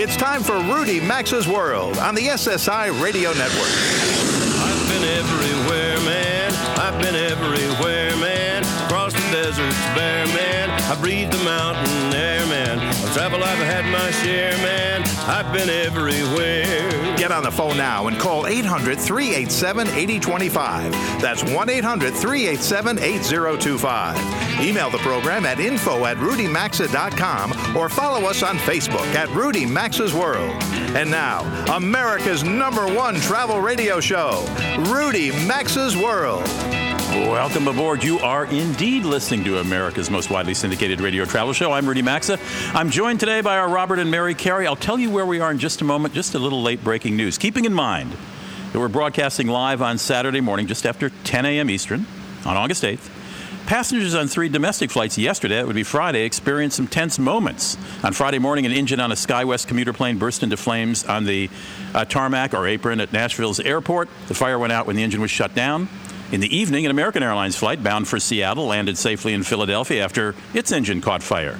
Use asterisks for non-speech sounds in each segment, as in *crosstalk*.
it's time for Rudy Maxa's World on the SSI Radio Network. I've been everywhere, man. I've been everywhere, man. Across the deserts bare, man. I breathe the mountain air, man. Of travel, I've had my share, man. I've been everywhere. Get on the phone now and call 800 387 8025. That's 1 800 387 8025. Email the program at info at rudymaxa.com or follow us on Facebook at Rudy Maxa's World. And now, America's number one travel radio show, Rudy Maxa's World. Welcome aboard. You are indeed listening to America's most widely syndicated radio travel show. I'm Rudy Maxa. I'm joined today by our Robert and Mary Carey. I'll tell you where we are in just a moment. Just a little late breaking news. Keeping in mind that we're broadcasting live on Saturday morning just after 10 a.m. Eastern on August 8th. Passengers on three domestic flights yesterday, it would be Friday, experienced some tense moments. On Friday morning, an engine on a SkyWest commuter plane burst into flames on the uh, tarmac or apron at Nashville's airport. The fire went out when the engine was shut down. In the evening, an American Airlines flight bound for Seattle landed safely in Philadelphia after its engine caught fire.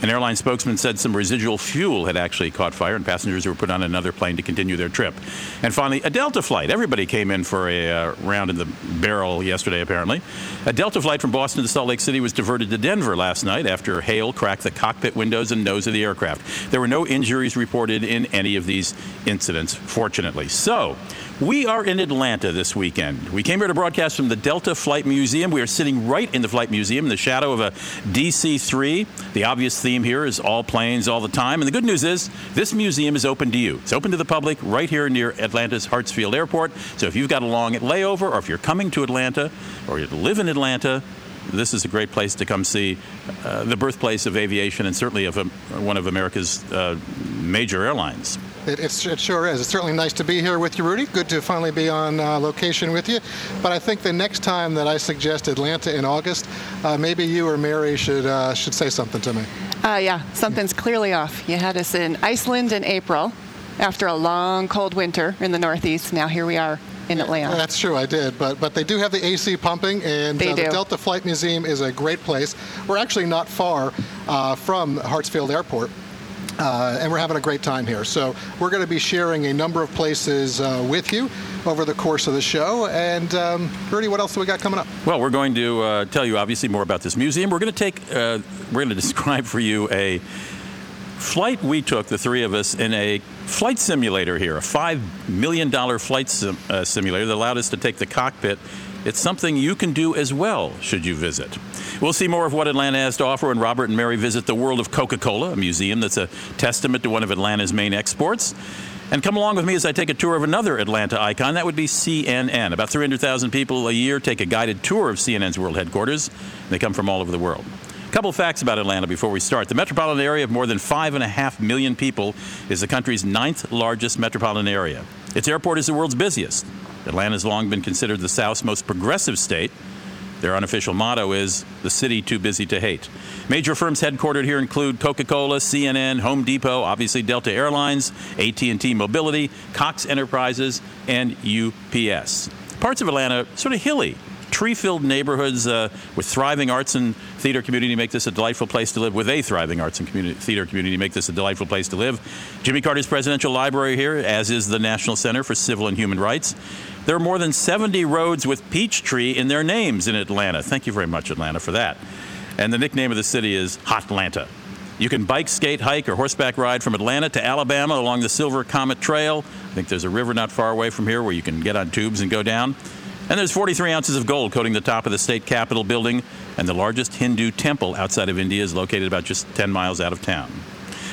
An airline spokesman said some residual fuel had actually caught fire, and passengers were put on another plane to continue their trip. And finally, a Delta flight. Everybody came in for a uh, round in the barrel yesterday, apparently. A Delta flight from Boston to Salt Lake City was diverted to Denver last night after hail cracked the cockpit windows and nose of the aircraft. There were no injuries reported in any of these incidents, fortunately. So, we are in Atlanta this weekend. We came here to broadcast from the Delta Flight Museum. We are sitting right in the Flight Museum in the shadow of a DC 3. The obvious theme here is all planes all the time. And the good news is this museum is open to you. It's open to the public right here near Atlanta's Hartsfield Airport. So if you've got a long layover or if you're coming to Atlanta or you live in Atlanta, this is a great place to come see uh, the birthplace of aviation and certainly of a, one of America's uh, major airlines. It, it, sure is. It's certainly nice to be here with you, Rudy. Good to finally be on uh, location with you. But I think the next time that I suggest Atlanta in August, uh, maybe you or Mary should uh, should say something to me. Uh, yeah, something's clearly off. You had us in Iceland in April after a long, cold winter in the Northeast. Now here we are in Atlanta. That's true, I did. But but they do have the AC pumping, and uh, the Delta Flight Museum is a great place. We're actually not far uh, from Hartsfield Airport. Uh, and we're having a great time here. So we're going to be sharing a number of places uh, with you over the course of the show. And um, Rudy, what else do we got coming up? Well, we're going to uh, tell you obviously more about this museum. We're going to take, uh, we're going *laughs* to describe for you a flight we took, the three of us, in a flight simulator here, a five million dollar flight sim- uh, simulator that allowed us to take the cockpit it's something you can do as well should you visit. We'll see more of what Atlanta has to offer when Robert and Mary visit the world of Coca Cola, a museum that's a testament to one of Atlanta's main exports. And come along with me as I take a tour of another Atlanta icon. That would be CNN. About 300,000 people a year take a guided tour of CNN's world headquarters. They come from all over the world. A couple facts about Atlanta before we start. The metropolitan area of more than 5.5 million people is the country's ninth largest metropolitan area. Its airport is the world's busiest. Atlanta has long been considered the South's most progressive state. Their unofficial motto is the city too busy to hate. Major firms headquartered here include Coca-Cola, CNN, Home Depot, obviously Delta Airlines, AT&T Mobility, Cox Enterprises, and UPS. Parts of Atlanta sort of hilly, tree-filled neighborhoods uh, with thriving arts and theater community make this a delightful place to live. With a thriving arts and community, theater community make this a delightful place to live. Jimmy Carter's Presidential Library here, as is the National Center for Civil and Human Rights. There are more than 70 roads with Peachtree in their names in Atlanta. Thank you very much, Atlanta, for that. And the nickname of the city is Hot Atlanta. You can bike, skate, hike, or horseback ride from Atlanta to Alabama along the Silver Comet Trail. I think there's a river not far away from here where you can get on tubes and go down. And there's 43 ounces of gold coating the top of the state capitol building, and the largest Hindu temple outside of India is located about just 10 miles out of town.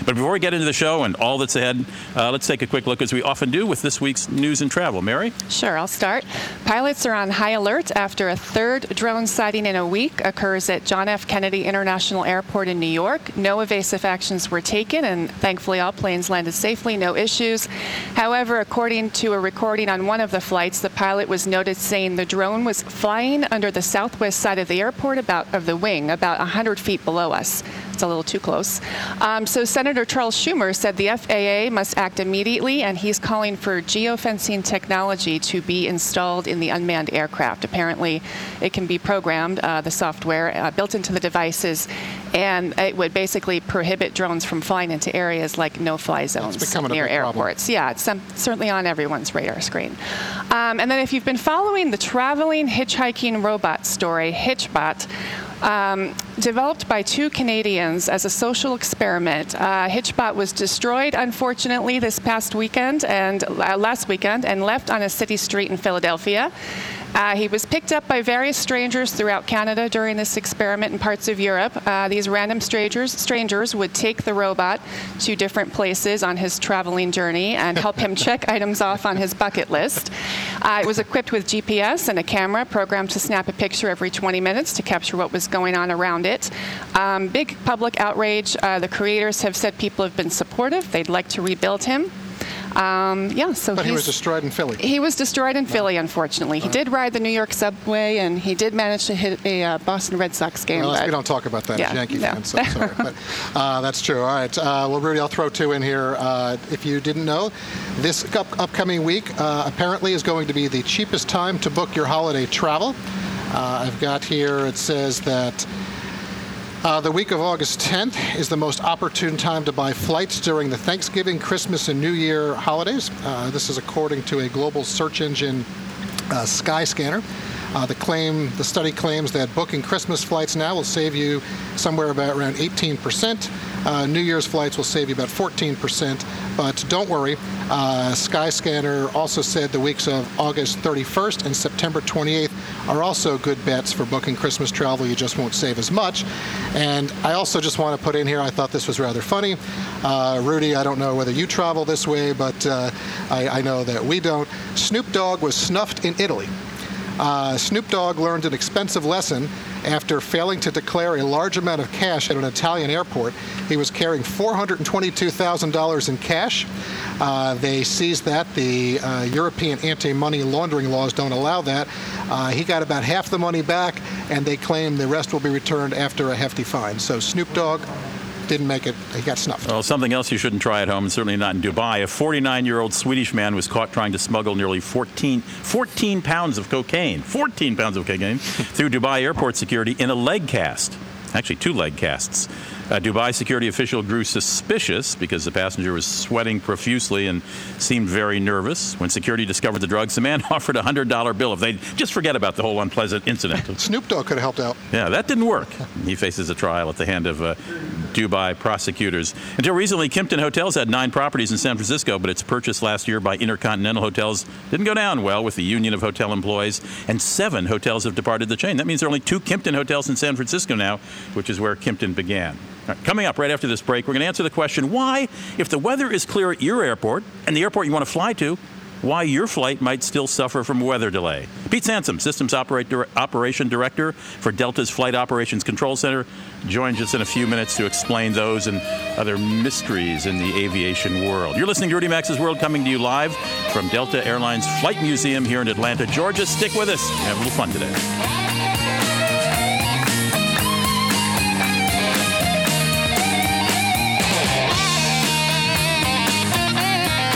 But before we get into the show and all that's ahead, uh, let's take a quick look, as we often do, with this week's news and travel. Mary? Sure, I'll start. Pilots are on high alert after a third drone sighting in a week occurs at John F. Kennedy International Airport in New York. No evasive actions were taken, and thankfully all planes landed safely, no issues. However, according to a recording on one of the flights, the pilot was noted saying the drone was flying under the southwest side of the airport, about of the wing, about 100 feet below us. It's a little too close. Um, so Senator Charles Schumer said the FAA must act immediately, and he's calling for geofencing technology to be installed in the unmanned aircraft. Apparently, it can be programmed, uh, the software uh, built into the devices, and it would basically prohibit drones from flying into areas like no-fly zones near airports. Problem. Yeah, it's some, certainly on everyone's radar screen. Um, and then if you've been following the traveling hitchhiking robot story, Hitchbot, um, developed by two Canadians as a social experiment. Uh, Hitchbot was destroyed, unfortunately, this past weekend and uh, last weekend, and left on a city street in Philadelphia. Uh, he was picked up by various strangers throughout Canada during this experiment in parts of Europe. Uh, these random strangers, strangers would take the robot to different places on his traveling journey and help him *laughs* check items off on his bucket list. Uh, it was equipped with GPS and a camera programmed to snap a picture every 20 minutes to capture what was going on around it. Um, big public outrage. Uh, the creators have said people have been supportive. They'd like to rebuild him. Um, yeah, so but he was destroyed in Philly. He was destroyed in Philly, unfortunately. He did ride the New York subway, and he did manage to hit a uh, Boston Red Sox game. Well, we don't talk about that yeah, as Yankee no. fans. So sorry, but uh, that's true. All right. Uh, well, Rudy, I'll throw two in here. Uh, if you didn't know, this up- upcoming week uh, apparently is going to be the cheapest time to book your holiday travel. Uh, I've got here. It says that. Uh, the week of August 10th is the most opportune time to buy flights during the Thanksgiving, Christmas, and New Year holidays. Uh, this is according to a global search engine, uh, Skyscanner. Uh, the claim, the study claims that booking Christmas flights now will save you somewhere about around 18%. Uh, New Year's flights will save you about 14%. But don't worry, uh, Skyscanner also said the weeks of August 31st and September 28th are also good bets for booking Christmas travel. You just won't save as much. And I also just want to put in here, I thought this was rather funny. Uh, Rudy, I don't know whether you travel this way, but uh, I, I know that we don't. Snoop Dogg was snuffed in Italy. Uh, Snoop Dogg learned an expensive lesson after failing to declare a large amount of cash at an Italian airport. He was carrying $422,000 in cash. Uh, they seized that. The uh, European anti money laundering laws don't allow that. Uh, he got about half the money back, and they claim the rest will be returned after a hefty fine. So Snoop Dogg didn't make it. He got snuffed. Well, something else you shouldn't try at home, and certainly not in Dubai. A 49 year old Swedish man was caught trying to smuggle nearly 14, 14 pounds of cocaine, 14 pounds of cocaine, *laughs* through Dubai airport security in a leg cast. Actually, two leg casts. A Dubai security official grew suspicious because the passenger was sweating profusely and seemed very nervous. When security discovered the drugs, the man *laughs* offered a $100 bill if they'd just forget about the whole unpleasant incident. *laughs* Snoop Dogg could have helped out. Yeah, that didn't work. He faces a trial at the hand of uh, Dubai prosecutors. Until recently, Kimpton Hotels had nine properties in San Francisco, but its purchase last year by Intercontinental Hotels didn't go down well with the Union of Hotel Employees, and seven hotels have departed the chain. That means there are only two Kimpton hotels in San Francisco now, which is where Kimpton began. Right, coming up right after this break, we're going to answer the question why, if the weather is clear at your airport and the airport you want to fly to, why your flight might still suffer from weather delay. Pete Sansom, Systems Operation Director for Delta's Flight Operations Control Center, joins us in a few minutes to explain those and other mysteries in the aviation world. You're listening to Rudy Maxa's World coming to you live from Delta Airlines Flight Museum here in Atlanta, Georgia. Stick with us. Have a little fun today.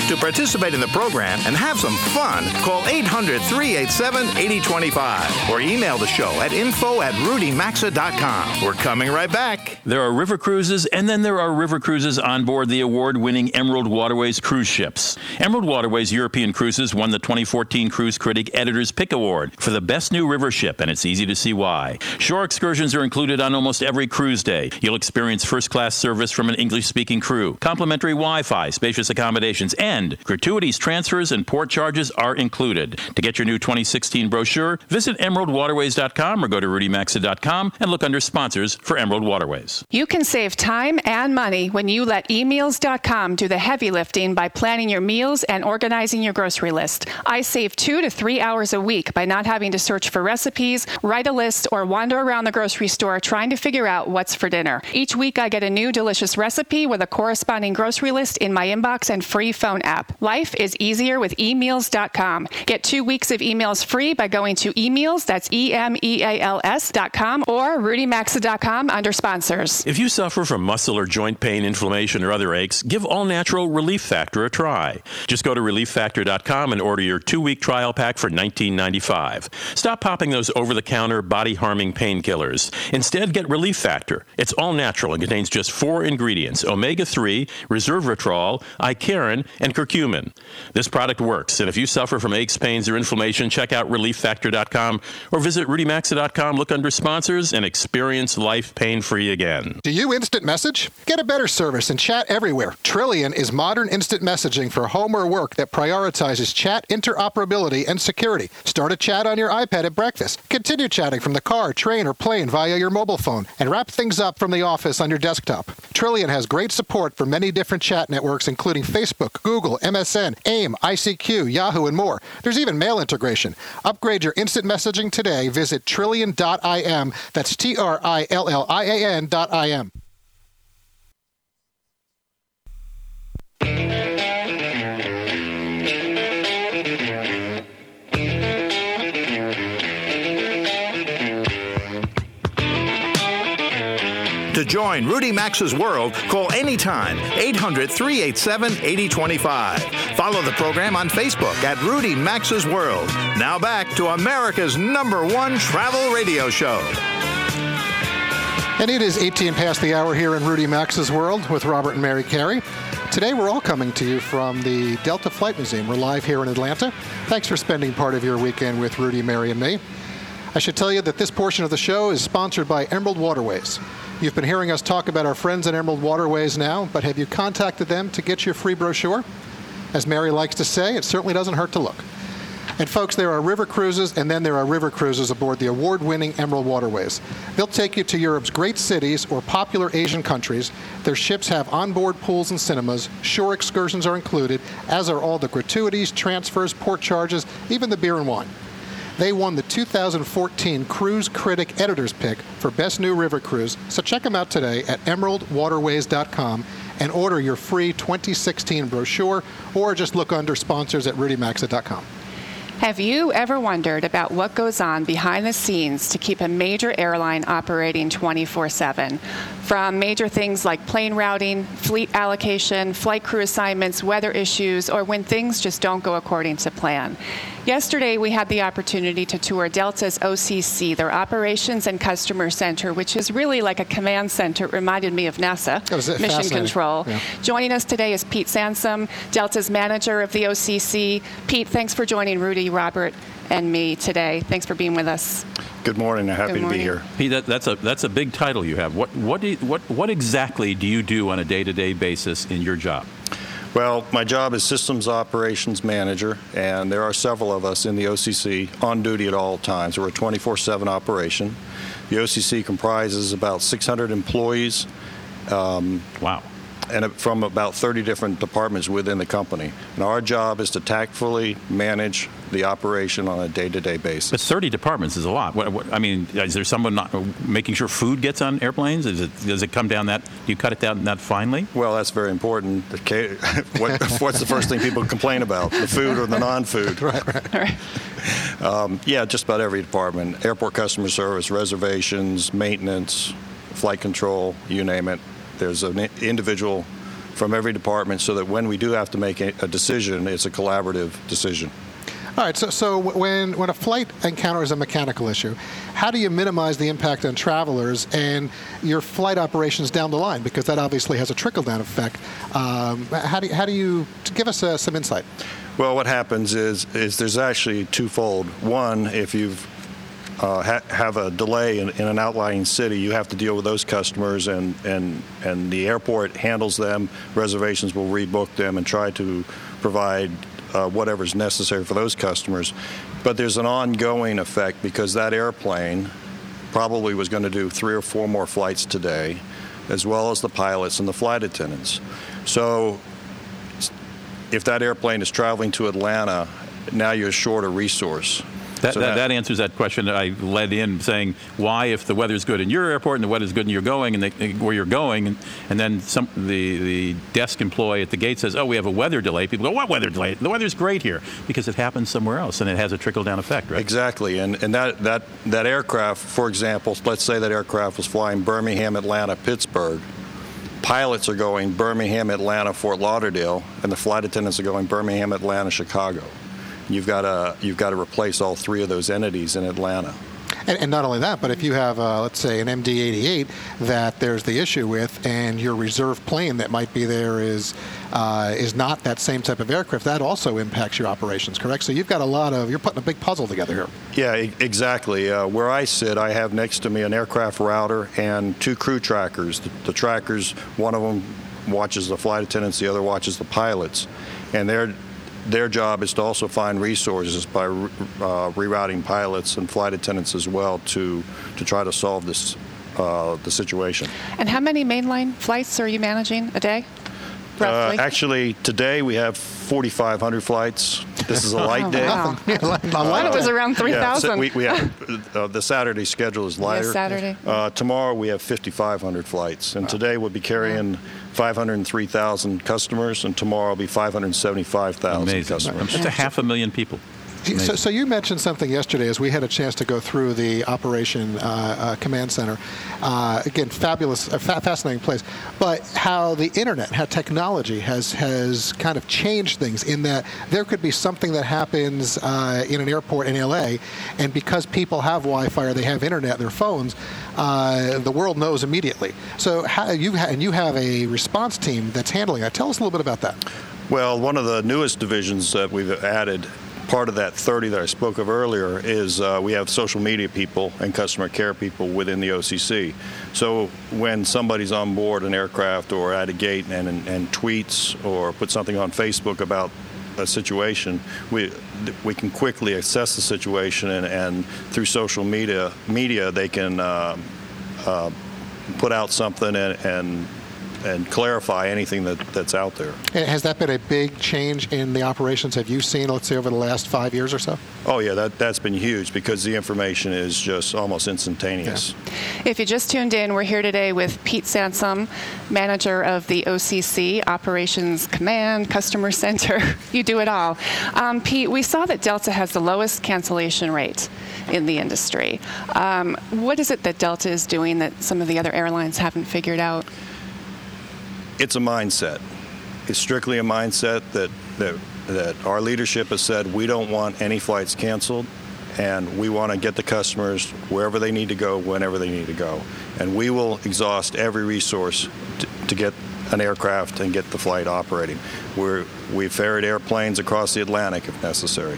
To participate in the program and have some fun, call 800 387 8025 or email the show at info at rudymaxa.com. We're coming right back. There are river cruises, and then there are river cruises on board the award winning Emerald Waterways cruise ships. Emerald Waterways European Cruises won the 2014 Cruise Critic Editor's Pick Award for the best new river ship, and it's easy to see why. Shore excursions are included on almost every cruise day. You'll experience first class service from an English speaking crew, complimentary Wi Fi, spacious accommodations, and gratuities, transfers, and port charges are included. To get your new 2016 brochure, visit emeraldwaterways.com or go to rudymaxa.com and look under sponsors for Emerald Waterways. You can save time and money when you let emeals.com do the heavy lifting by planning your meals and organizing your grocery list. I save two to three hours a week by not having to search for recipes, write a list, or wander around the grocery store trying to figure out what's for dinner. Each week, I get a new delicious recipe with a corresponding grocery list in my inbox and free phone app. Life is easier with emeals.com. Get two weeks of emeals free by going to emeals, that's E M E A L S.com, or rudymaxa.com under sponsors. If you suffer from muscle or joint pain, inflammation, or other aches, give All Natural Relief Factor a try. Just go to relieffactor.com and order your two week trial pack for $19.95. Stop popping those over the counter, body harming painkillers. Instead, get Relief Factor. It's all natural and contains just four ingredients omega 3, resveratrol, icariin, and curcumin. This product works, and if you suffer from aches, pains, or inflammation, check out relieffactor.com or visit rudymaxa.com, look under sponsors, and experience life pain free again. Do you instant message? Get a better service and chat everywhere. Trillian is modern instant messaging for home or work that prioritizes chat interoperability and security. Start a chat on your iPad at breakfast. Continue chatting from the car, train, or plane via your mobile phone, and wrap things up from the office on your desktop. Trillian has great support for many different chat networks, including Facebook, Google, MSN, AIM, ICQ, Yahoo, and more. There's even mail integration. Upgrade your instant messaging today. Visit trillian.im. That's T R I L L I A N join Rudy Maxa's world, call anytime 800 387 8025. Follow the program on Facebook at Rudy Maxa's World. Now back to America's number one travel radio show. And it is 18 past the hour here in Rudy Max's World with Robert and Mary Carey. Today we're all coming to you from the Delta Flight Museum. We're live here in Atlanta. Thanks for spending part of your weekend with Rudy, Mary, and me. I should tell you that this portion of the show is sponsored by Emerald Waterways. You've been hearing us talk about our friends at Emerald Waterways now, but have you contacted them to get your free brochure? As Mary likes to say, it certainly doesn't hurt to look. And folks, there are river cruises, and then there are river cruises aboard the award winning Emerald Waterways. They'll take you to Europe's great cities or popular Asian countries. Their ships have onboard pools and cinemas. Shore excursions are included, as are all the gratuities, transfers, port charges, even the beer and wine. They won the 2014 Cruise Critic Editor's Pick for Best New River Cruise, so check them out today at emeraldwaterways.com and order your free 2016 brochure or just look under sponsors at rudymaxa.com. Have you ever wondered about what goes on behind the scenes to keep a major airline operating 24 7? From major things like plane routing, fleet allocation, flight crew assignments, weather issues, or when things just don't go according to plan. Yesterday, we had the opportunity to tour Delta's OCC, their Operations and Customer Center, which is really like a command center. It reminded me of NASA, That was it, Mission. Control. Yeah. Joining us today is Pete Sansom, Delta's manager of the OCC. Pete, thanks for joining Rudy, Robert, and me today. Thanks for being with us. Good morning. I'm happy Good to be morning. here. Pete, that, that's a that's a big title you have. What what do you, what what exactly do you do on a day-to-day basis in your job? Well, my job is Systems Operations Manager, and there are several of us in the OCC on duty at all times. We're a 24 7 operation. The OCC comprises about 600 employees um, Wow. And from about 30 different departments within the company. And our job is to tactfully manage the operation on a day to day But basis. 30 departments is a lot. What, what, I mean, is there someone not making sure food gets on airplanes? Is it, does it come down that, you cut it down that finely? Well, that's very important. *laughs* What, *laughs* what's the first thing people complain about? The food or the non food? *laughs* Right. Um, yeah, just about every department airport customer service, reservations, maintenance, flight control, you name it. There's an individual from every department so that when we do have to make a, decision, it's a collaborative decision. All right, so, so when, when a flight encounters a mechanical issue, how do you minimize the impact on travelers and your flight operations down the line? Because that obviously has a trickle down effect. Um, how, do you, how do you give us uh, some insight? Well, what happens is is there's actually twofold. One, if you've uh, ha- have a delay in, in an outlying city, you have to deal with those customers, and, and, and the airport handles them. Reservations will rebook them and try to provide uh, whatever's necessary for those customers. But there's an ongoing effect because that airplane probably was going to do three or four more flights today, as well as the pilots and the flight attendants. So if that airplane is traveling to Atlanta, now you're short a resource. That, So that, that answers that question that I led in saying why if the weather's good in your airport and the weather's good and you're going and they, where you're going and, and then some the, the desk employee at the gate says oh we have a weather delay people go what weather delay the weather's great here because it happens somewhere else and it has a trickle down effect right Exactly, and and that that that aircraft, for example, let's say that aircraft was flying Birmingham, Atlanta, Pittsburgh. Pilots are going Birmingham, Atlanta, Fort Lauderdale, and the flight attendants are going Birmingham, Atlanta, Chicago. You've got to you've got to replace all three of those entities in Atlanta. And, and not only that, but if you have, uh, let's say, an MD-88 that there's the issue with, and your reserve plane that might be there is uh, is not that same type of aircraft, that also impacts your operations, correct? So you've got a lot of, you're putting a big puzzle together here. Yeah, e- exactly. Uh, where I sit, I have next to me an aircraft router and two crew trackers. The, the trackers, one of them watches the flight attendants, the other watches the pilots, and their their job is to also find resources by re- uh, rerouting pilots and flight attendants as well to to try to solve this uh, the situation. And how many mainline flights are you managing a day? Uh, Roughly. actually, today we have 4,500 flights. This is a *laughs* light Oh, day. wow. *laughs* Yeah, like- I thought it was around Yeah, so 3,000. we, we have uh, the Saturday schedule is lighter. Yes, Saturday. Uh, tomorrow we have 5,500 flights, and today we'll be carrying 503,000 customers, and tomorrow will be 575,000 customers. that's a half a million people So, so you mentioned something yesterday as we had a chance to go through the operation uh, uh, command center. Uh, again, fabulous, a fa- fascinating place. But how the internet, how technology has has kind of changed things in that there could be something that happens uh, in an airport in LA, and because people have Wi-Fi or they have internet, in their phones, uh, the world knows immediately. So how you ha- and you have a response team that's handling that. Tell us a little bit about that. Well, one of the newest divisions that we've added, part of that 30 that I spoke of earlier, is uh, we have social media people and customer care people within the OCC. So when somebody's on board an aircraft or at a gate and, and, and tweets or puts something on Facebook about a situation, we we can quickly assess the situation and, and through social media media they can uh, uh, put out something and, and and clarify anything that, that's out there. And Has that been a big change in the operations? Have you seen, let's say, over the last five years or so? Oh yeah, that that's been huge because the information is just almost instantaneous. If you just tuned in, we're here today with Pete Sansom, manager of the OCC Operations Command Customer Center. *laughs* you do it all. Um, Pete, we saw that Delta has the lowest cancellation rate in the industry. Um, what is it that Delta is doing that some of the other airlines haven't figured out? It's a mindset. It's strictly a mindset that that that our leadership has said we don't want any flights canceled, and we want to get the customers wherever they need to go, whenever they need to go, and we will exhaust every resource to, to get an aircraft and get the flight operating. We're we ferried airplanes across the Atlantic if necessary.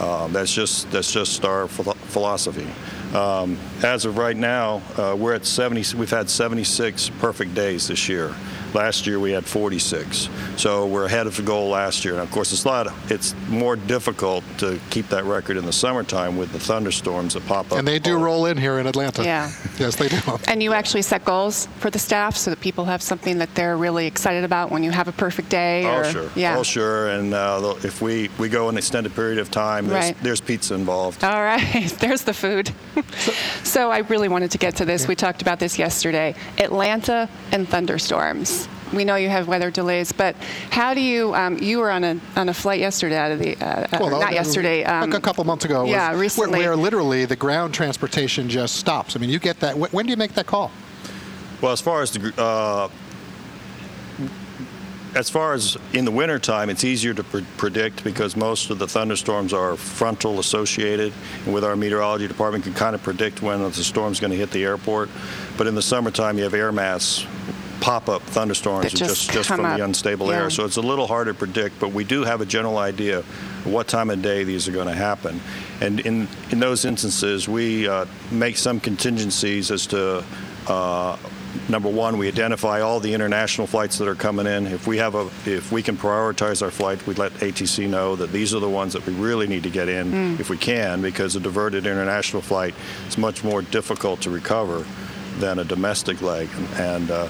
Um, that's just that's just our philo- philosophy. Um, as of right now, uh, we're at 70. We've had 76 perfect days this year. Last year we had 46, so we're ahead of the goal last year. And of course, it's a lot. It's more difficult to keep that record in the summertime with the thunderstorms that pop up. And they do all- roll in here in Atlanta. Yeah. *laughs* Yes, they do. And you actually set goals for the staff so that people have something that they're really excited about when you have a perfect day. Oh or, sure. Yeah. Oh sure. And uh, if we we go an extended period of time, there's, Right. there's pizza involved. All right, *laughs* there's the food. *laughs* so I really wanted to get to this. We talked about this yesterday. Atlanta and thunderstorms. We know you have weather delays, but how do you? Um, you were on a on a flight yesterday out of the uh, uh, Well, not yesterday. a- Um, a couple months ago. was- yeah, where- recently. Where, literally the ground transportation just stops. I mean, you get that. wh- When do you make that call? Well, as far as the uh, as far as in the wintertime, it's easier to pre- predict because most of the thunderstorms are frontal associated, and with our meteorology department can kind of predict when the storm's going to hit the airport. But in the summertime, you have air mass pop-up thunderstorms just just just from up. the unstable Yeah. air. So it's a little harder to predict, but we do have a general idea what time of day these are going to happen. And in in those instances, we uh, make some contingencies as to. Uh, Number one, we identify all the international flights that are coming in. If we have a, if we can prioritize our flight, we let ATC know that these are the ones that we really need to get in if we can, because a diverted international flight is much more difficult to recover than a domestic leg. And uh,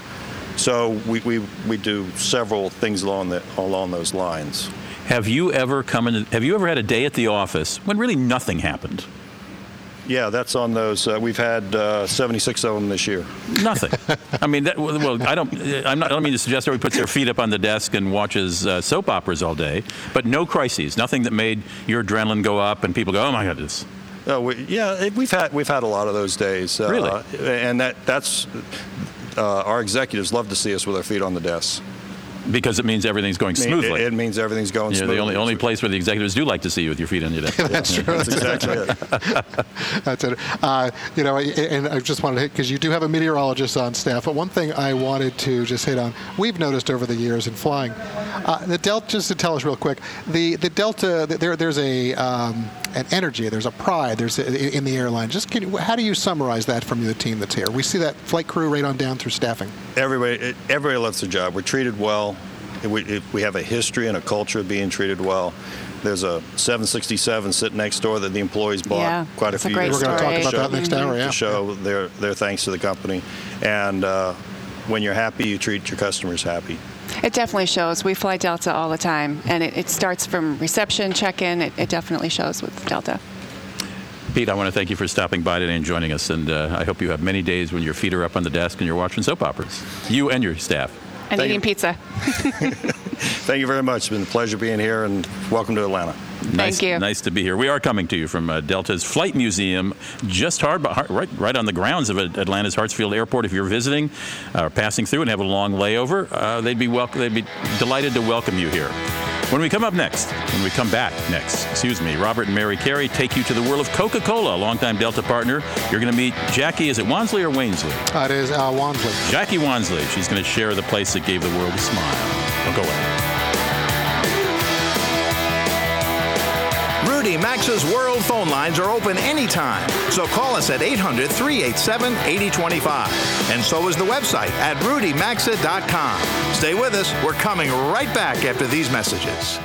so we, we, we do several things along the, along those lines. Have you ever come in? Have you ever had a day at the office when really nothing happened? Yeah, that's on those. Uh, we've had uh, 76 of them this year. Nothing. *laughs* I mean, that, well, I don't. I'm not. I don't mean to suggest everybody puts their feet up on the desk and watches uh, soap operas all day, but no crises. Nothing that made your adrenaline go up and people go, "Oh my goodness." Oh, we, yeah, we've had we've had a lot of those days. Uh, Really? and that that's uh, our executives love to see us with our feet on the desk. Because it means everything's going smoothly. It, it means everything's going You're smoothly. the only only place where the executives do like to see you with your feet on your desk. *laughs* That's true. That's exactly *laughs* it. That's it. Uh, you know, and I just wanted to hit because you do have a meteorologist on staff. But one thing I wanted to just hit on, we've noticed over the years in flying, uh, the Delta. Just to tell us real quick, the the Delta. There, there's a um, an energy. There's a pride. There's a, in the airline. Just can you, how do you summarize that from the team that's here? We see that flight crew right on down through staffing. Everybody, everybody loves their job. We're treated well. We, we have a history and a culture of being treated well. There's a 767 sitting next door that the employees bought Yeah, quite a that's a few great years We're going to talk story. about that next hour. Yeah. to show their their thanks to the company. And uh, when you're happy, you treat your customers happy. It definitely shows. We fly Delta all the time, and it, it starts from reception, check-in. It, it definitely shows with Delta. Pete, I want to thank you for stopping by today and joining us, and uh, I hope you have many days when your feet are up on the desk and you're watching soap operas. You and your staff. And Thank eating you. pizza. *laughs* *laughs* Thank you very much. It's been a pleasure being here, and welcome to Atlanta. Nice, you. Nice to be here. We are coming to you from uh, Delta's Flight Museum, just hard, hard, right, right on the grounds of Atlanta's Hartsfield Airport. If you're visiting uh, or passing through and have a long layover, uh, they'd be welcome. They'd be delighted to welcome you here. When we come up next, when we come back next, excuse me, Robert and Mary Carey take you to the world of Coca-Cola, a longtime Delta partner. You're going to meet Jackie. Is it Wansley or Wainsley? Uh, it is Al Wansley. Jackie Wansley. She's going to share the place that gave the world a smile. Don't go away. Maxa's World phone lines are open anytime. So call us at 800 387 8025. And so is the website at rudymaxa.com. Stay with us. We're coming right back after these messages.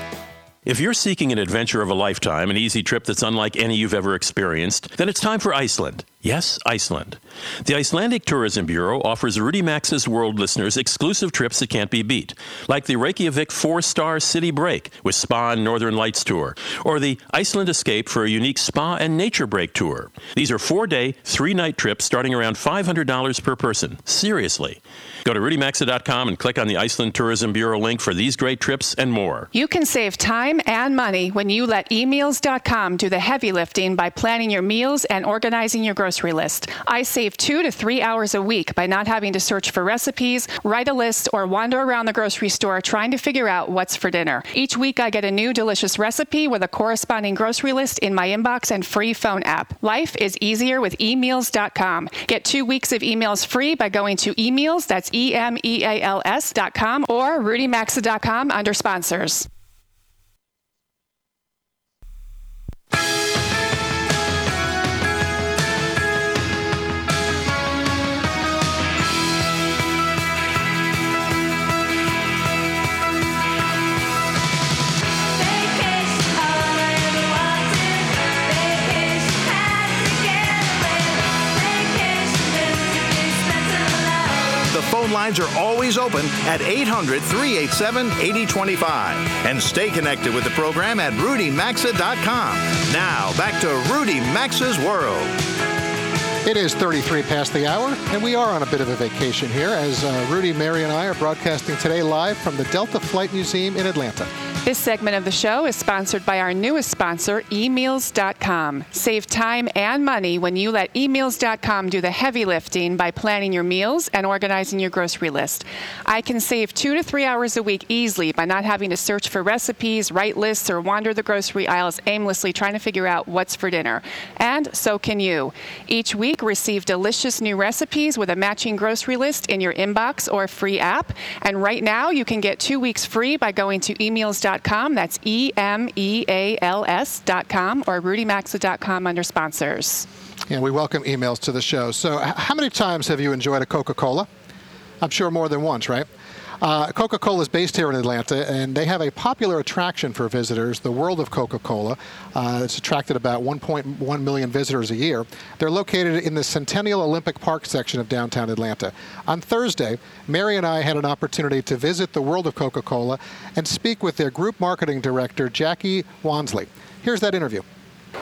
If you're seeking an adventure of a lifetime, an easy trip that's unlike any you've ever experienced, then it's time for Iceland. Yes, Iceland. The Icelandic Tourism Bureau offers Rudy Maxa's World listeners exclusive trips that can't be beat, like the Reykjavik four star city break with spa and Northern Lights tour, or the Iceland Escape for a unique spa and nature break tour. These are four day, three night trips starting around $500 per person. Seriously. Go to rudymaxa.com and click on the Iceland Tourism Bureau link for these great trips and more. You can save time and money when you let emeals.com do the heavy lifting by planning your meals and organizing your grocery list. I save two to three hours a week by not having to search for recipes, write a list, or wander around the grocery store trying to figure out what's for dinner. Each week, I get a new delicious recipe with a corresponding grocery list in my inbox and free phone app. Life is easier with emeals.com. Get two weeks of emeals free by going to emeals, that's E M E A L S.com, or rudymaxa.com under sponsors. Always open at 800 387 8025. And stay connected with the program at rudymaxa.com. Now, back to Rudy Maxa's World. It is 33 past the hour, and we are on a bit of a vacation here as uh, Rudy, Mary, and I are broadcasting today live from the Delta Flight Museum in Atlanta. This segment of the show is sponsored by our newest sponsor, emeals.com. Save time and money when you let emeals.com do the heavy lifting by planning your meals and organizing your grocery list. I can save two to three hours a week easily by not having to search for recipes, write lists, or wander the grocery aisles aimlessly trying to figure out what's for dinner. And so can you. Each week, receive delicious new recipes with a matching grocery list in your inbox or free app. And right now, you can get two weeks free by going to emeals.com. That's E M E A L S.com or rudymaxa.com under sponsors. And we welcome emails to the show. So, how many times have you enjoyed a Coca Cola? I'm sure more than once, right? Uh, Coca Cola is based here in Atlanta, and they have a popular attraction for visitors, the World of Coca Cola. Uh, it's attracted about 1.1 million visitors a year. They're located in the Centennial Olympic Park section of downtown Atlanta. On Thursday, Mary and I had an opportunity to visit the World of Coca Cola and speak with their group marketing director, Jackie Wansley. Here's that interview.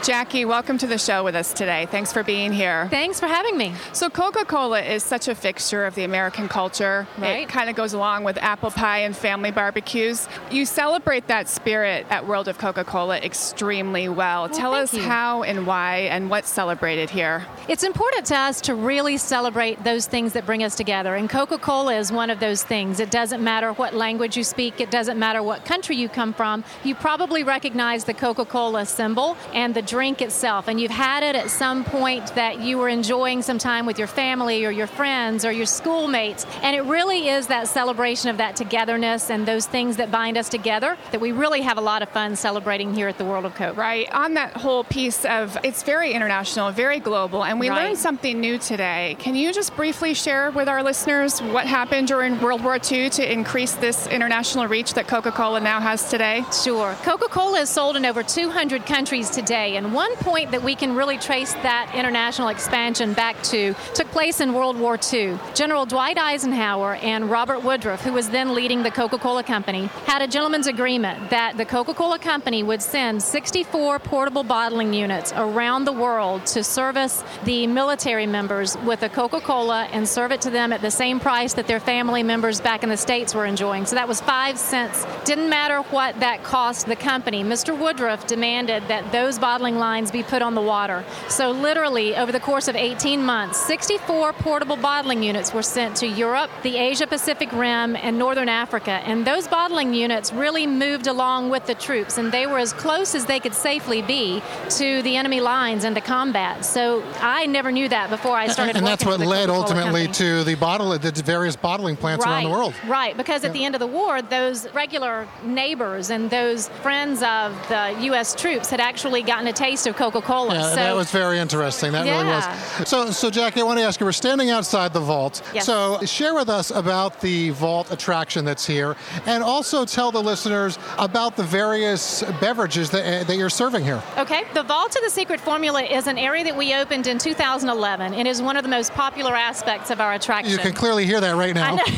Jackie, welcome to the show with us today. Thanks for being here. Thanks for having me. So, Coca Cola is such a fixture of the American culture. Right. It kind of goes along with apple pie and family barbecues. You celebrate that spirit at World of Coca Cola extremely well. Tell us you. how and why and what's celebrated here. It's important to us to really celebrate those things that bring us together, and Coca Cola is one of those things. It doesn't matter what language you speak, it doesn't matter what country you come from. You probably recognize the Coca Cola symbol and the drink itself, and you've had it at some point that you were enjoying some time with your family or your friends or your schoolmates, and it really is that celebration of that togetherness and those things that bind us together that we really have a lot of fun celebrating here at the World of Coke. Right. On that whole piece of it's very international, very global, and we Right. learned something new today. Can you just briefly share with our listeners what happened during World War II to increase this international reach that Coca Cola now has today? Sure. Coca Cola is sold in over 200 countries today, and one point that we can really trace that international expansion back to took place in World War II. General Dwight Eisenhower and Robert Woodruff, who was then leading the Coca Cola Company, had a gentleman's agreement that the Coca Cola Company would send 64 portable bottling units around the world to service the military members with a Coca Cola and serve it to them at the same price that their family members back in the States were enjoying. So that was five cents. Didn't matter what that cost the company. Mr. Woodruff demanded that those bottling lines be put on the water. So, literally, over the course of 18 months, 64 portable bottling units were sent to Europe, the Asia Pacific Rim, and Northern Africa. And those bottling units really moved along with the troops, and they were as close as they could safely be to the enemy lines and to combat. So, I never knew that before I started and that's what working for the led ultimately to the bottle, the various bottling plants right, around the world. Right, because at the end of the war, those regular neighbors and those friends of the U.S. troops had actually gotten a taste of Coca-Cola. Yeah, so that was very interesting. That really was. So, so Jackie, I want to ask you. We're standing outside the vault. Yes. So, share with us about the vault attraction that's here, and also tell the listeners about the various beverages that, eh, that you're serving here. Okay, the Vault of the Secret Formula is an area that we opened in 2011. It is one of the most popular aspects of our attraction. You can clearly hear that right now. *laughs*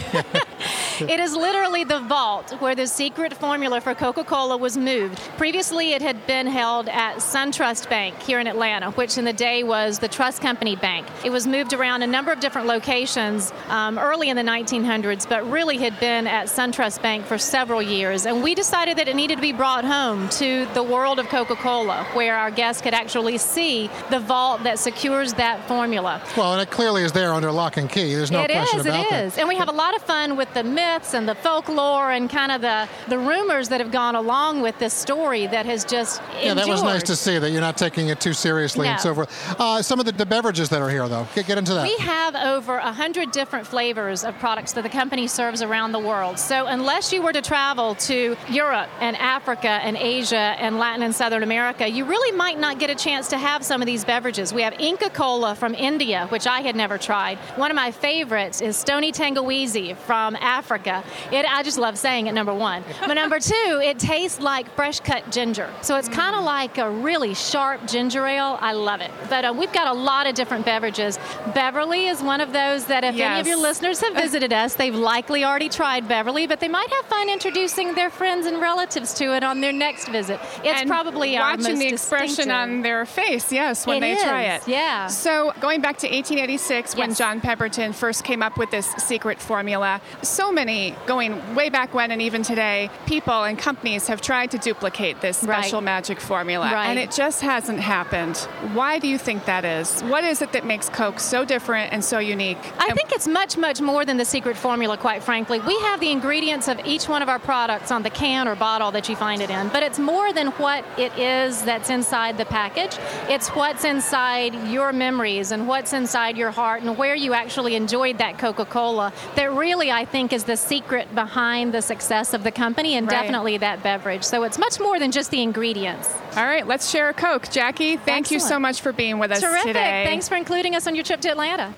It is literally the vault where the secret formula for Coca Cola was moved. Previously, it had been held at SunTrust Bank here in Atlanta, which in the day was the Trust Company Bank. It was moved around a number of different locations um, early in the 1900s, but really had been at SunTrust Bank for several years. And we decided that it needed to be brought home to the world of Coca Cola, where our guests could actually see the vault that secures that formula. Well, and it clearly is there under lock and key. There's no It question is, about it that. is. And we have a lot of fun with the myths and the folklore and kind of the, the rumors that have gone along with this story that has just Yeah, that was nice to see that you're not taking it too seriously and so forth. Uh, some of the, the beverages that are here, though, get, get into that. We have over 100 different flavors of products that the company serves around the world. So, unless you were to travel to Europe and Africa and Asia and Latin and Southern America, you really might not get a chance to have some of these beverages. We have Inca Kola from India, which I had never tried. One of my favorites is Stony Tangawizi from Africa. It, I just love saying it, number one. But number two, it tastes like fresh cut ginger. So, it's kind of like a really sharp ginger ale. I love it. But uh, we've got a lot of different beverages. Beverly is one of those that if any of your listeners have *laughs* visited us, they've likely already tried Beverly, but they might have fun introducing their friends and relatives to it on their next visit. It's and probably our watching the expression on their face, yes, when It they try it. yeah. So going back to 1886, when Yes. John Pemberton first came up with this secret formula, so many going way back when and even today, people and companies have tried to duplicate this Right. special magic formula, Right. and it just hasn't happened. Why do you think that is? What is it that makes Coke so different and so unique? I think it's much, much more than the secret formula, quite frankly. We have the ingredients of each one of our products on the can or bottle that you find it in, but it's more than what it is that's inside the package. It's what's inside your memories and what's inside your heart and where you actually enjoyed that Coca Cola that really, I think, is the secret behind the success of the company and Right. definitely that beverage. So it's much more than just the ingredients. All right, let's share a Coke. Jackie, thank you so much for being with us Terrific. today. Thanks for including us on your trip to Atlanta.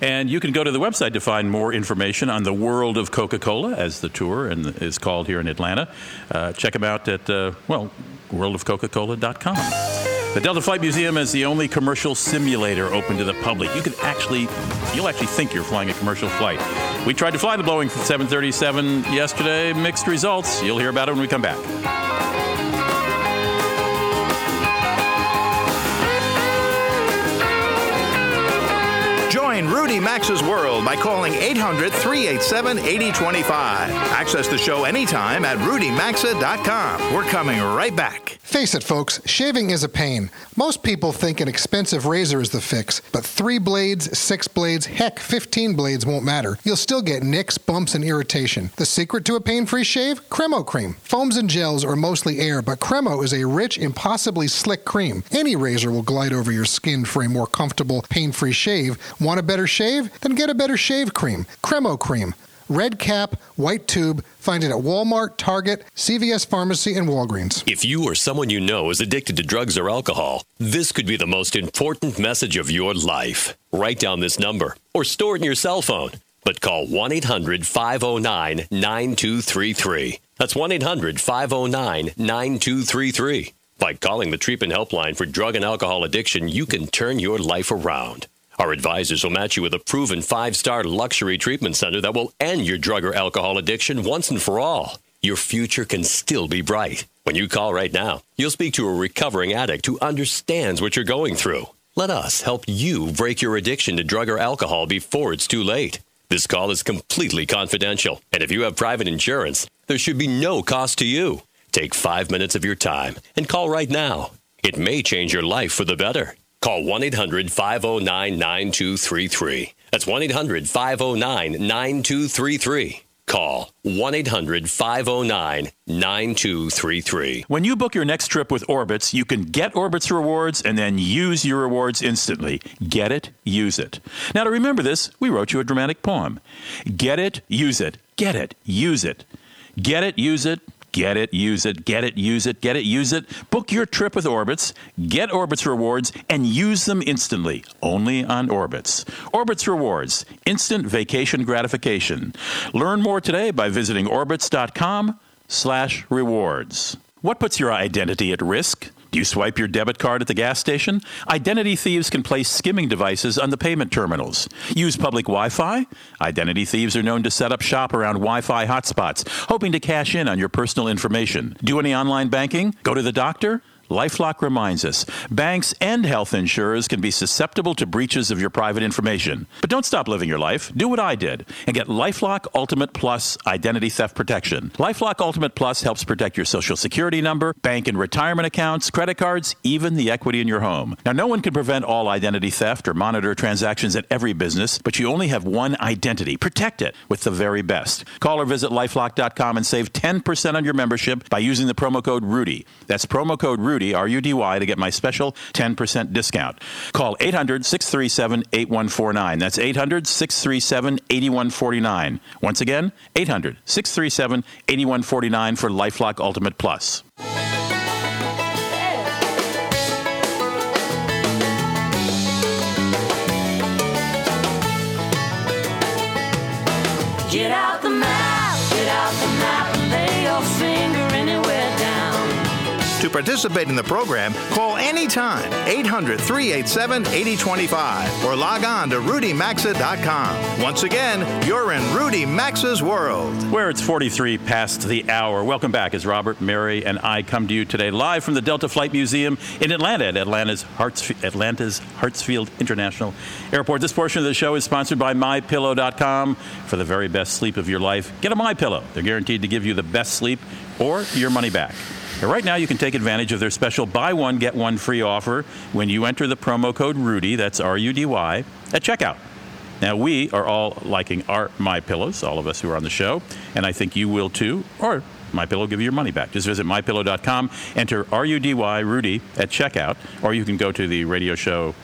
And you can go to the website to find more information on the world of Coca Cola, as the tour and is called here in Atlanta. Uh, check them out at, uh, well, worldofcoca-cola.com. The Delta Flight Museum is the only commercial simulator open to the public. You can actually, you'll actually think you're flying a commercial flight. We tried to fly the Boeing 737 yesterday, mixed results. You'll hear about it when we come back. Join Rudy Maxa's world by calling 800 387 8025. Access the show anytime at rudymaxa.com. We're coming right back. Face it, folks, shaving is a pain. Most people think an expensive razor is the fix, but three blades, six blades, heck, 15 blades won't matter. You'll still get nicks, bumps, and irritation. The secret to a pain free shave? Cremo cream. Foams and gels are mostly air, but Cremo is a rich, impossibly slick cream. Any razor will glide over your skin for a more comfortable, pain free shave. Want a better shave? Then get a better shave cream. Cremo cream. Red cap, white tube. Find it at Walmart, Target, CVS Pharmacy, and Walgreens. If you or someone you know is addicted to drugs or alcohol, this could be the most important message of your life. Write down this number or store it in your cell phone. But call 1 800 509 9233. That's 1 800 509 9233. By calling the treatment helpline for drug and alcohol addiction, you can turn your life around. Our advisors will match you with a proven five star luxury treatment center that will end your drug or alcohol addiction once and for all. Your future can still be bright. When you call right now, you'll speak to a recovering addict who understands what you're going through. Let us help you break your addiction to drug or alcohol before it's too late. This call is completely confidential, and if you have private insurance, there should be no cost to you. Take five minutes of your time and call right now. It may change your life for the better. Call 1 800 509 9233. That's 1 800 509 9233. Call 1 800 509 9233. When you book your next trip with Orbitz, you can get Orbitz rewards and then use your rewards instantly. Get it, use it. Now, to remember this, we wrote you a dramatic poem. Get it, use it. Get it, use it. Get it, use it. Get it, use it, get it, use it, get it, use it. Book your trip with Orbitz, get Orbitz rewards, and use them instantly. Only on Orbitz. Orbitz rewards, instant vacation gratification. Learn more today by visiting orbitz.com slash rewards. What puts your identity at risk? Do you swipe your debit card at the gas station? Identity thieves can place skimming devices on the payment terminals. Use public Wi Fi? Identity thieves are known to set up shop around Wi Fi hotspots, hoping to cash in on your personal information. Do any online banking? Go to the doctor? Lifelock reminds us banks and health insurers can be susceptible to breaches of your private information. But don't stop living your life. Do what I did and get Lifelock Ultimate Plus identity theft protection. Lifelock Ultimate Plus helps protect your social security number, bank and retirement accounts, credit cards, even the equity in your home. Now, no one can prevent all identity theft or monitor transactions at every business, but you only have one identity. Protect it with the very best. Call or visit lifelock.com and save 10% on your membership by using the promo code RUDY. That's promo code RUDY, R U D Y, to get my special 10% discount. Call 800 637 8149. That's 800 637 8149. Once again, 800 637 8149 for Lifelock Ultimate Plus. Get out To participate in the program, call anytime 800 387 8025 or log on to rudymaxa.com. Once again, you're in Rudy Maxa's world. Where it's 43 past the hour. Welcome back as Robert, Mary, and I come to you today live from the Delta Flight Museum in Atlanta at Atlanta's, Atlanta's Hartsfield International Airport. This portion of the show is sponsored by MyPillow.com. For the very best sleep of your life, get a MyPillow. They're guaranteed to give you the best sleep or your money back. Right now, you can take advantage of their special buy one, get one free offer when you enter the promo code RUDY, that's R U D Y, at checkout. Now, we are all liking our My Pillows, all of us who are on the show, and I think you will too, or My Pillow give you your money back. Just visit mypillow.com, enter R-U-D-Y, Rudy, at checkout, or you can go to the radio show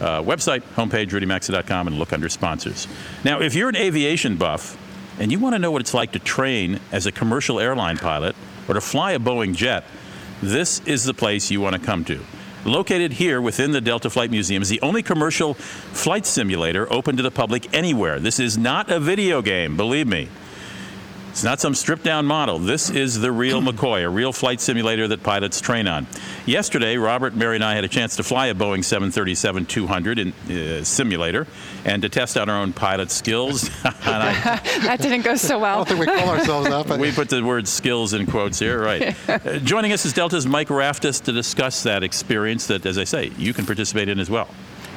uh, website, homepage, rudymaxa.com, and look under sponsors. Now, if you're an aviation buff and you want to know what it's like to train as a commercial airline pilot or to fly a Boeing jet, this is the place you want to come to. Located here within the Delta Flight Museum is the only commercial flight simulator open to the public anywhere. This is not a video game, believe me. It's not some stripped down model. This is the real McCoy, a real flight simulator that pilots train on. Yesterday, Robert, Mary, and I had a chance to fly a Boeing 737 200 in, uh, simulator and to test out our own pilot skills. *laughs* and I, *laughs* that didn't go so well. I don't think we call ourselves that, but we put the word skills in quotes here, right. *laughs* Uh, joining us is Delta's Mike Raftis to discuss that experience that, as I say, you can participate in as well.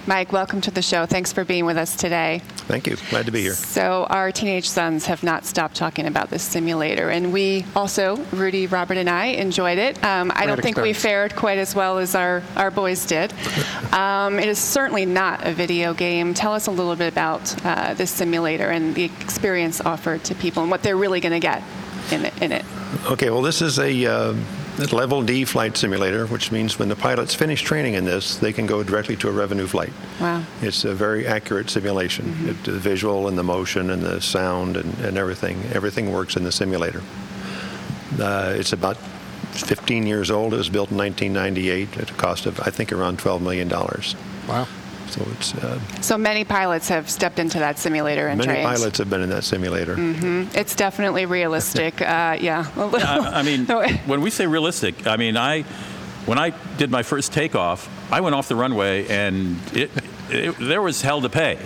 Mike, welcome to the show. Thanks for being with us today. Thank you. Glad to be here. So, our teenage sons have not stopped talking about this simulator, and we also, Rudy, Robert, and I, enjoyed it. Um, I don't think we fared quite as well as our, our boys did. *laughs* Um, it is certainly not a video game. Tell us a little bit about uh, this simulator and the experience offered to people and what they're really going to get in it. In it. Okay, well, this is a uh, level D flight simulator, which means when the pilots finish training in this, they can go directly to a revenue flight. Wow. It's a very accurate simulation. It, the visual and the motion and the sound and, and everything, everything works in the simulator. Uh, it's about 15 years old. It was built in 1998 at a cost of, I think, around $12 million. wow. So it's uh, So, many pilots have stepped into that simulator and trained. many trained. pilots have been in that simulator. It's definitely realistic. *laughs* uh, yeah. a little- I, I mean, *laughs* when we say realistic, I mean, I, when I did my first takeoff, I went off the runway and it, it, there was hell to pay.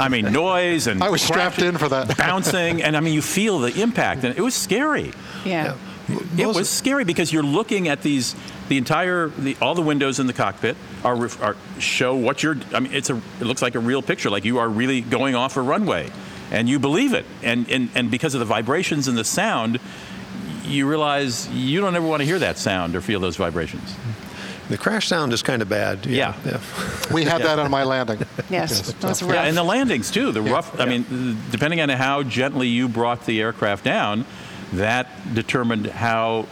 I mean, *laughs* noise and I was strapped in for that. bouncing, and I mean, you feel the impact, and it was scary. yeah. It was scary because you're looking at these, the entire, the, all the windows in the cockpit are, are show what you're. I mean, it's a, it looks like a real picture, like you are really going off a runway, and you believe it, and and and because of the vibrations and the sound, you realize you don't ever want to hear that sound or feel those vibrations. The crash sound is kind of bad. Yeah. We had that on my landing. *laughs* Yes. That was rough. Yeah, and the landings too. The rough. I mean, depending on how gently you brought the aircraft down, that determined how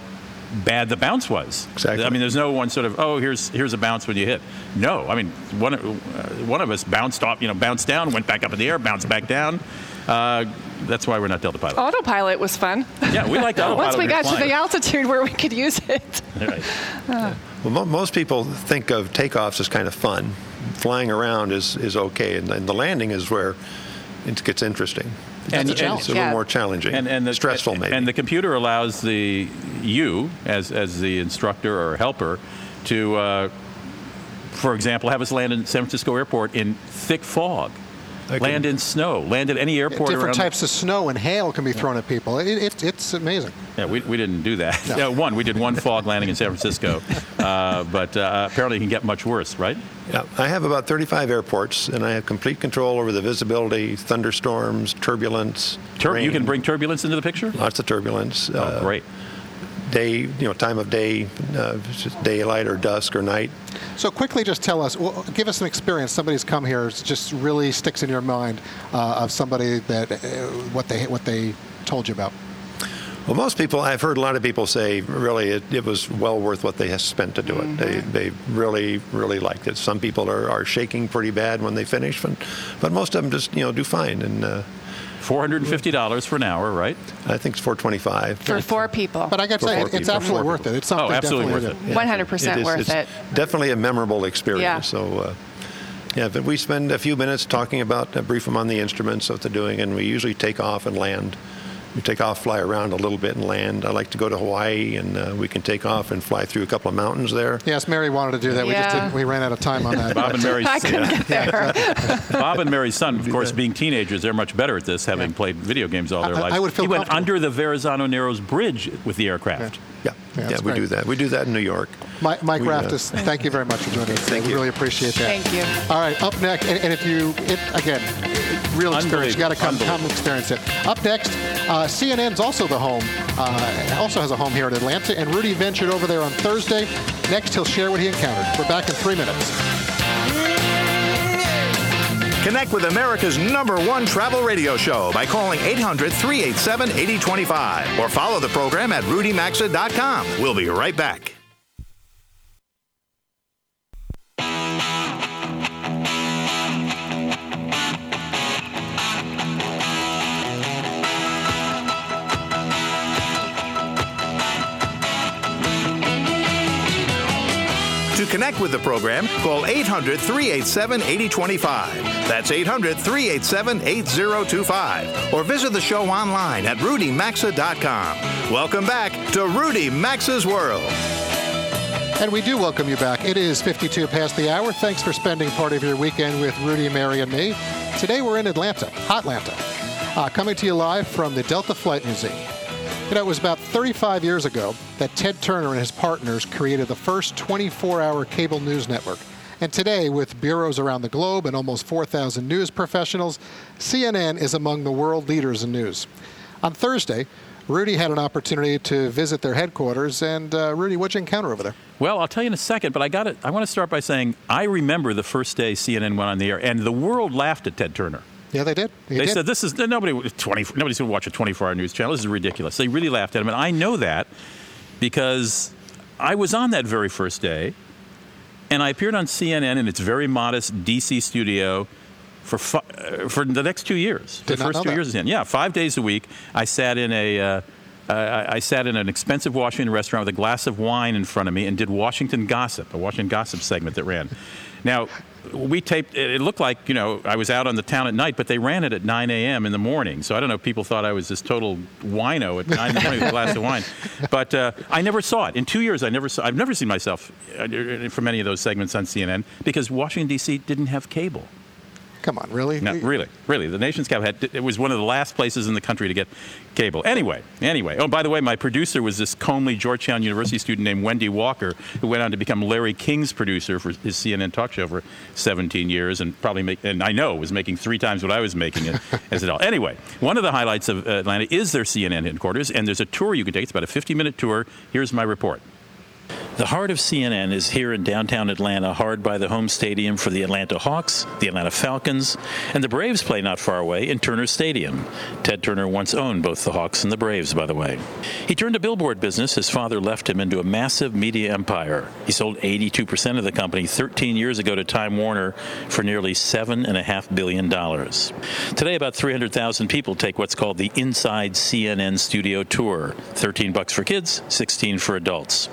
bad the bounce was. Exactly. I mean, there's no one sort of oh here's here's a bounce when you hit. No, I mean one of- uh, one of us bounced off, you know, bounced down, went back up in the air, bounced back down. Uh, that's why we're not Delta pilot. Autopilot was fun. Yeah, we liked *laughs* autopilot. Once we got you're to the altitude where we could use it. Right. *laughs* Well, mo- most people think of takeoffs as kind of fun. Flying around is, is okay, and then the landing is where it gets interesting. And- it's, and- it's a little Yeah. more challenging, and, and the, stressful maybe. And the computer allows the you as as the instructor or helper to, uh, for example, have us land in San Francisco Airport in thick fog, I can- land in snow, land at any airport Different around. types of snow and hail can be thrown at people. It, it, it's amazing. Yeah, we, we didn't do that. No. *laughs* Yeah, one, we did one fog landing in San Francisco, *laughs* uh, but uh, apparently it can get much worse, right? Yeah, I have about 35 airports, and I have complete control over the visibility, thunderstorms, turbulence. Tur- you can bring turbulence into the picture. lots of turbulence. Oh, uh, great. Day, you know, time of day, uh, daylight or dusk or night. So quickly, just tell us, well, give us an experience. Somebody's come here, it just really sticks in your mind uh, of somebody that uh, what they what they told you about. Well, most people, I've heard a lot of people say, really, it, it was well worth what they spent to do it. They, they really, really liked it. Some people are, are shaking pretty bad when they finish, but, but most of them just, you know, do fine. And uh, Four hundred and fifty dollars for an hour, right? I think it's 425 For four people. But I got to say, it's people. absolutely worth it. It's something Oh, absolutely definitely worth to do. it. 100% is- worth it's it. Definitely a memorable experience. Yeah. So, uh, yeah, but we spend a few minutes talking about, uh, brief them on the instruments, what they're doing, and we usually take off and land. We take off, fly around a little bit, and land. I like to go to Hawaii, and uh, we can take off and fly through a couple of mountains there. Yes, Mary wanted to do that. We just didn't. We ran out of time on that. Bob and Mary's I couldn't get there. *laughs* Bob and Mary's son, of course, being teenagers, they're much better at this, having played video games all their I- I lives. would feel he went under the Verrazano Narrows Bridge with the aircraft. Yeah, Yeah, yeah, that's we great. do that. We do that in New York. Mike, Mike We, uh, Raftis, thank you very much for joining us. Thank we you. really appreciate that. Thank you. All right, up next, and, and if you, it, again, real experience, you got to come, come experience it. Up next, uh, CNN's also the home, uh, also has a home here in Atlanta, and Rudy ventured over there on Thursday. Next, he'll share what he encountered. We're back in three minutes. Connect with America's number one travel radio show by calling 800 387 8025 or follow the program at rudymaxa.com. We'll be right back. Connect with the program, call 800 387 8025. That's 800 387 8025. Or visit the show online at rudymaxa.com. Welcome back to Rudy Maxa's World. And we do welcome you back. It is 52 past the hour. Thanks for spending part of your weekend with Rudy, Mary, and me. Today we're in Atlanta, Hotlanta, uh, coming to you live from the Delta Flight Museum. You know, it was about 35 years ago that Ted Turner and his partners created the first 24-hour cable news network. And today, with bureaus around the globe and almost 4,000 news professionals, CNN is among the world leaders in news. On Thursday, Rudy had an opportunity to visit their headquarters. And uh, Rudy, what'd you encounter over there? Well, I'll tell you in a second, but I got it. I want to start by saying I remember the first day CNN went on the air, and the world laughed at Ted Turner. Yeah, they did. They, did. said this is nobody 20 nobody's going to watch a 24-hour news channel. This is ridiculous. They really laughed at him, and I know that because I was on that very first day, and I appeared on CNN in its very modest DC studio for uh, for the next two years. Did the first two that. years CNN. Yeah, five days a week. I sat in a. Uh, I I sat in an expensive Washington restaurant with a glass of wine in front of me and did Washington Gossip, a Washington Gossip segment that ran. Now, we taped. It looked like you know I was out on the town at night, but they ran it at 9 a.m. in the morning. So I don't know. if People thought I was this total wino at 9 in the morning with a glass of wine. But uh, I never saw it in two years. I never saw. I've never seen myself uh, from any of those segments on CNN because Washington D.C. didn't have cable. Come on, really? No, really, really. The nation's capital had, it was one of the last places in the country to get cable. Anyway, anyway. Oh, by the way, my producer was this comely Georgetown University student named Wendy Walker, who went on to become Larry King's producer for his CNN talk show for 17 years, and probably make, and I know was making three times what I was making it *laughs* as adult. Anyway, one of the highlights of Atlanta is their CNN headquarters, and there's a tour you can take. It's about a 50-minute tour. Here's my report. The heart of CNN is here in downtown Atlanta, hard by the home stadium for the Atlanta Hawks, the Atlanta Falcons, and the Braves play not far away in Turner Stadium. Ted Turner once owned both the Hawks and the Braves, by the way. He turned to billboard business. His father left him into a massive media empire. He sold 82% of the company 13 years ago to Time Warner for nearly $7.5 billion. Today, about 300,000 people take what's called the Inside CNN Studio Tour 13 bucks for kids, 16 for adults.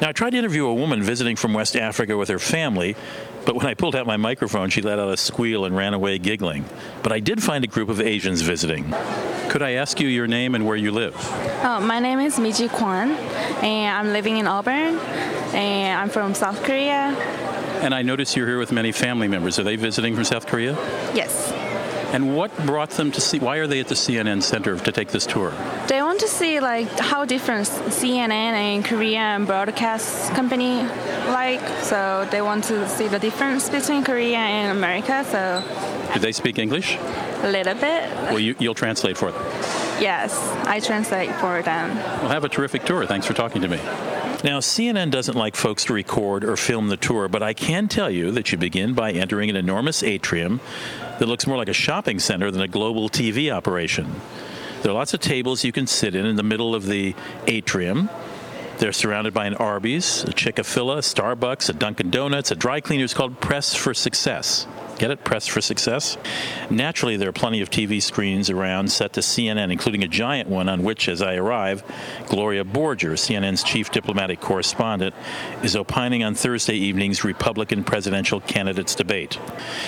Now, I tried to interview a woman visiting from West Africa with her family, but when I pulled out my microphone, she let out a squeal and ran away giggling. But I did find a group of Asians visiting. Could I ask you your name and where you live? Oh, my name is Miji Kwan, and I'm living in Auburn, and I'm from South Korea. And I notice you're here with many family members. Are they visiting from South Korea? Yes. And what brought them to see? Why are they at the CNN Center to take this tour? They want to see like how different CNN and Korean broadcast company like. So they want to see the difference between Korea and America. So Do they speak English? a little bit. Well, you, you'll translate for them. Yes, I translate for them. Well, have a terrific tour. Thanks for talking to me. Now, CNN doesn't like folks to record or film the tour, but I can tell you that you begin by entering an enormous atrium that looks more like a shopping center than a global TV operation. There are lots of tables you can sit in in the middle of the atrium. They're surrounded by an Arby's, a Chick-fil-A, a Starbucks, a Dunkin' Donuts, a dry cleaners called Press for Success. Get it? Press for Success? Naturally, there are plenty of TV screens around set to CNN, including a giant one on which, as I arrive, Gloria Borger, CNN's chief diplomatic correspondent, is opining on Thursday evening's Republican presidential candidates debate.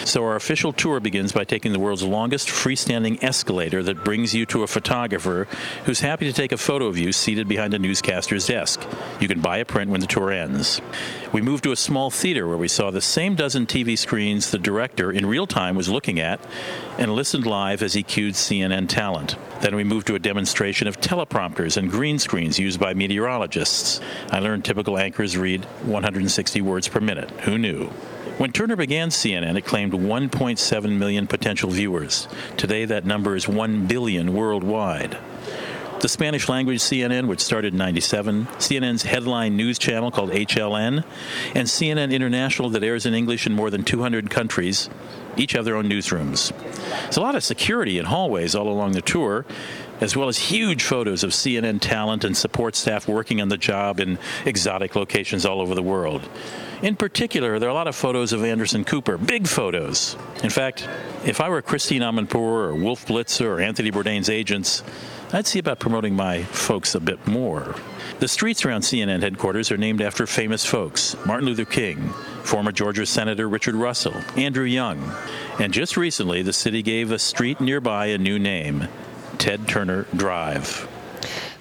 So our official tour begins by taking the world's longest freestanding escalator that brings you to a photographer who's happy to take a photo of you seated behind a newscaster's desk. You can buy a print when the tour ends. We move to a small theater where we saw the same dozen TV screens the director in real time was looking at and listened live as he cued CNN talent. Then we moved to a demonstration of teleprompters and green screens used by meteorologists. I learned typical anchors read 160 words per minute. Who knew? When Turner began CNN, it claimed 1.7 million potential viewers. Today, that number is 1 billion worldwide. The Spanish language CNN, which started in 97, CNN's headline news channel called HLN, and CNN International that airs in English in more than 200 countries, each have their own newsrooms. There's a lot of security in hallways all along the tour, as well as huge photos of CNN talent and support staff working on the job in exotic locations all over the world. In particular, there are a lot of photos of Anderson Cooper, big photos. In fact, if I were Christiane Amanpour or Wolf Blitzer or Anthony Bourdain's agents, I'd see about promoting my folks a bit more. The streets around CNN headquarters are named after famous folks Martin Luther King, former Georgia Senator Richard Russell, Andrew Young, and just recently the city gave a street nearby a new name Ted Turner Drive.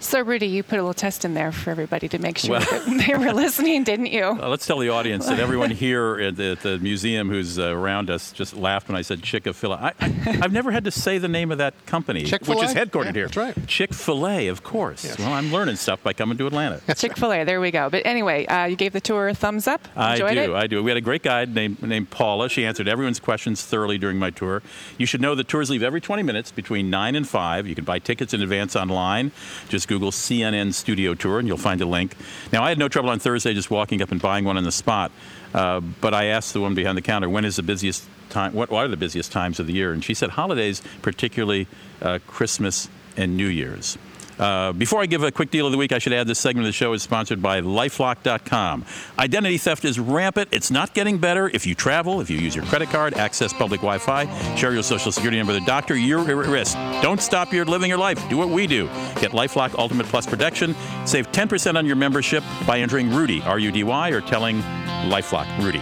So, Rudy, you put a little test in there for everybody to make sure Well- that *laughs* they were listening, didn't you? Uh, let's tell the audience that everyone *laughs* here at the, at the museum who's uh, around us just laughed when I said Chick fil A. I, I, I've never had to say the name of that company, which Chick-fil-A? is headquartered Yeah, here. that's right. Chick fil A, of course. Well, I'm learning stuff by coming to Atlanta. Chick fil A, there we go. But anyway, uh, you gave the tour a thumbs up. I do. it? I do. We had a great guide named, named Paula. She answered everyone's questions thoroughly during my tour. You should know that tours leave every 20 minutes between 9 and 5. You can buy tickets in advance online. Just Google CNN Studio Tour and you'll find a link. Now, I had no trouble on Thursday just walking up and buying one on the spot. Uh, but I asked the one behind the counter, when is the busiest time? What, what are the busiest times of the year? And she said holidays, particularly uh, Christmas and New Year's. Uh, before I give a quick deal of the week, I should add this segment of the show is sponsored by Lifelock.com. Identity theft is rampant. It's not getting better. If you travel, if you use your credit card, access public Wi Fi, share your social security number with a doctor, you're at risk. Don't stop your living your life. Do what we do. Get Lifelock Ultimate Plus protection. Save 10% on your membership by entering Rudy, R U D Y, or telling Lifelock Rudy.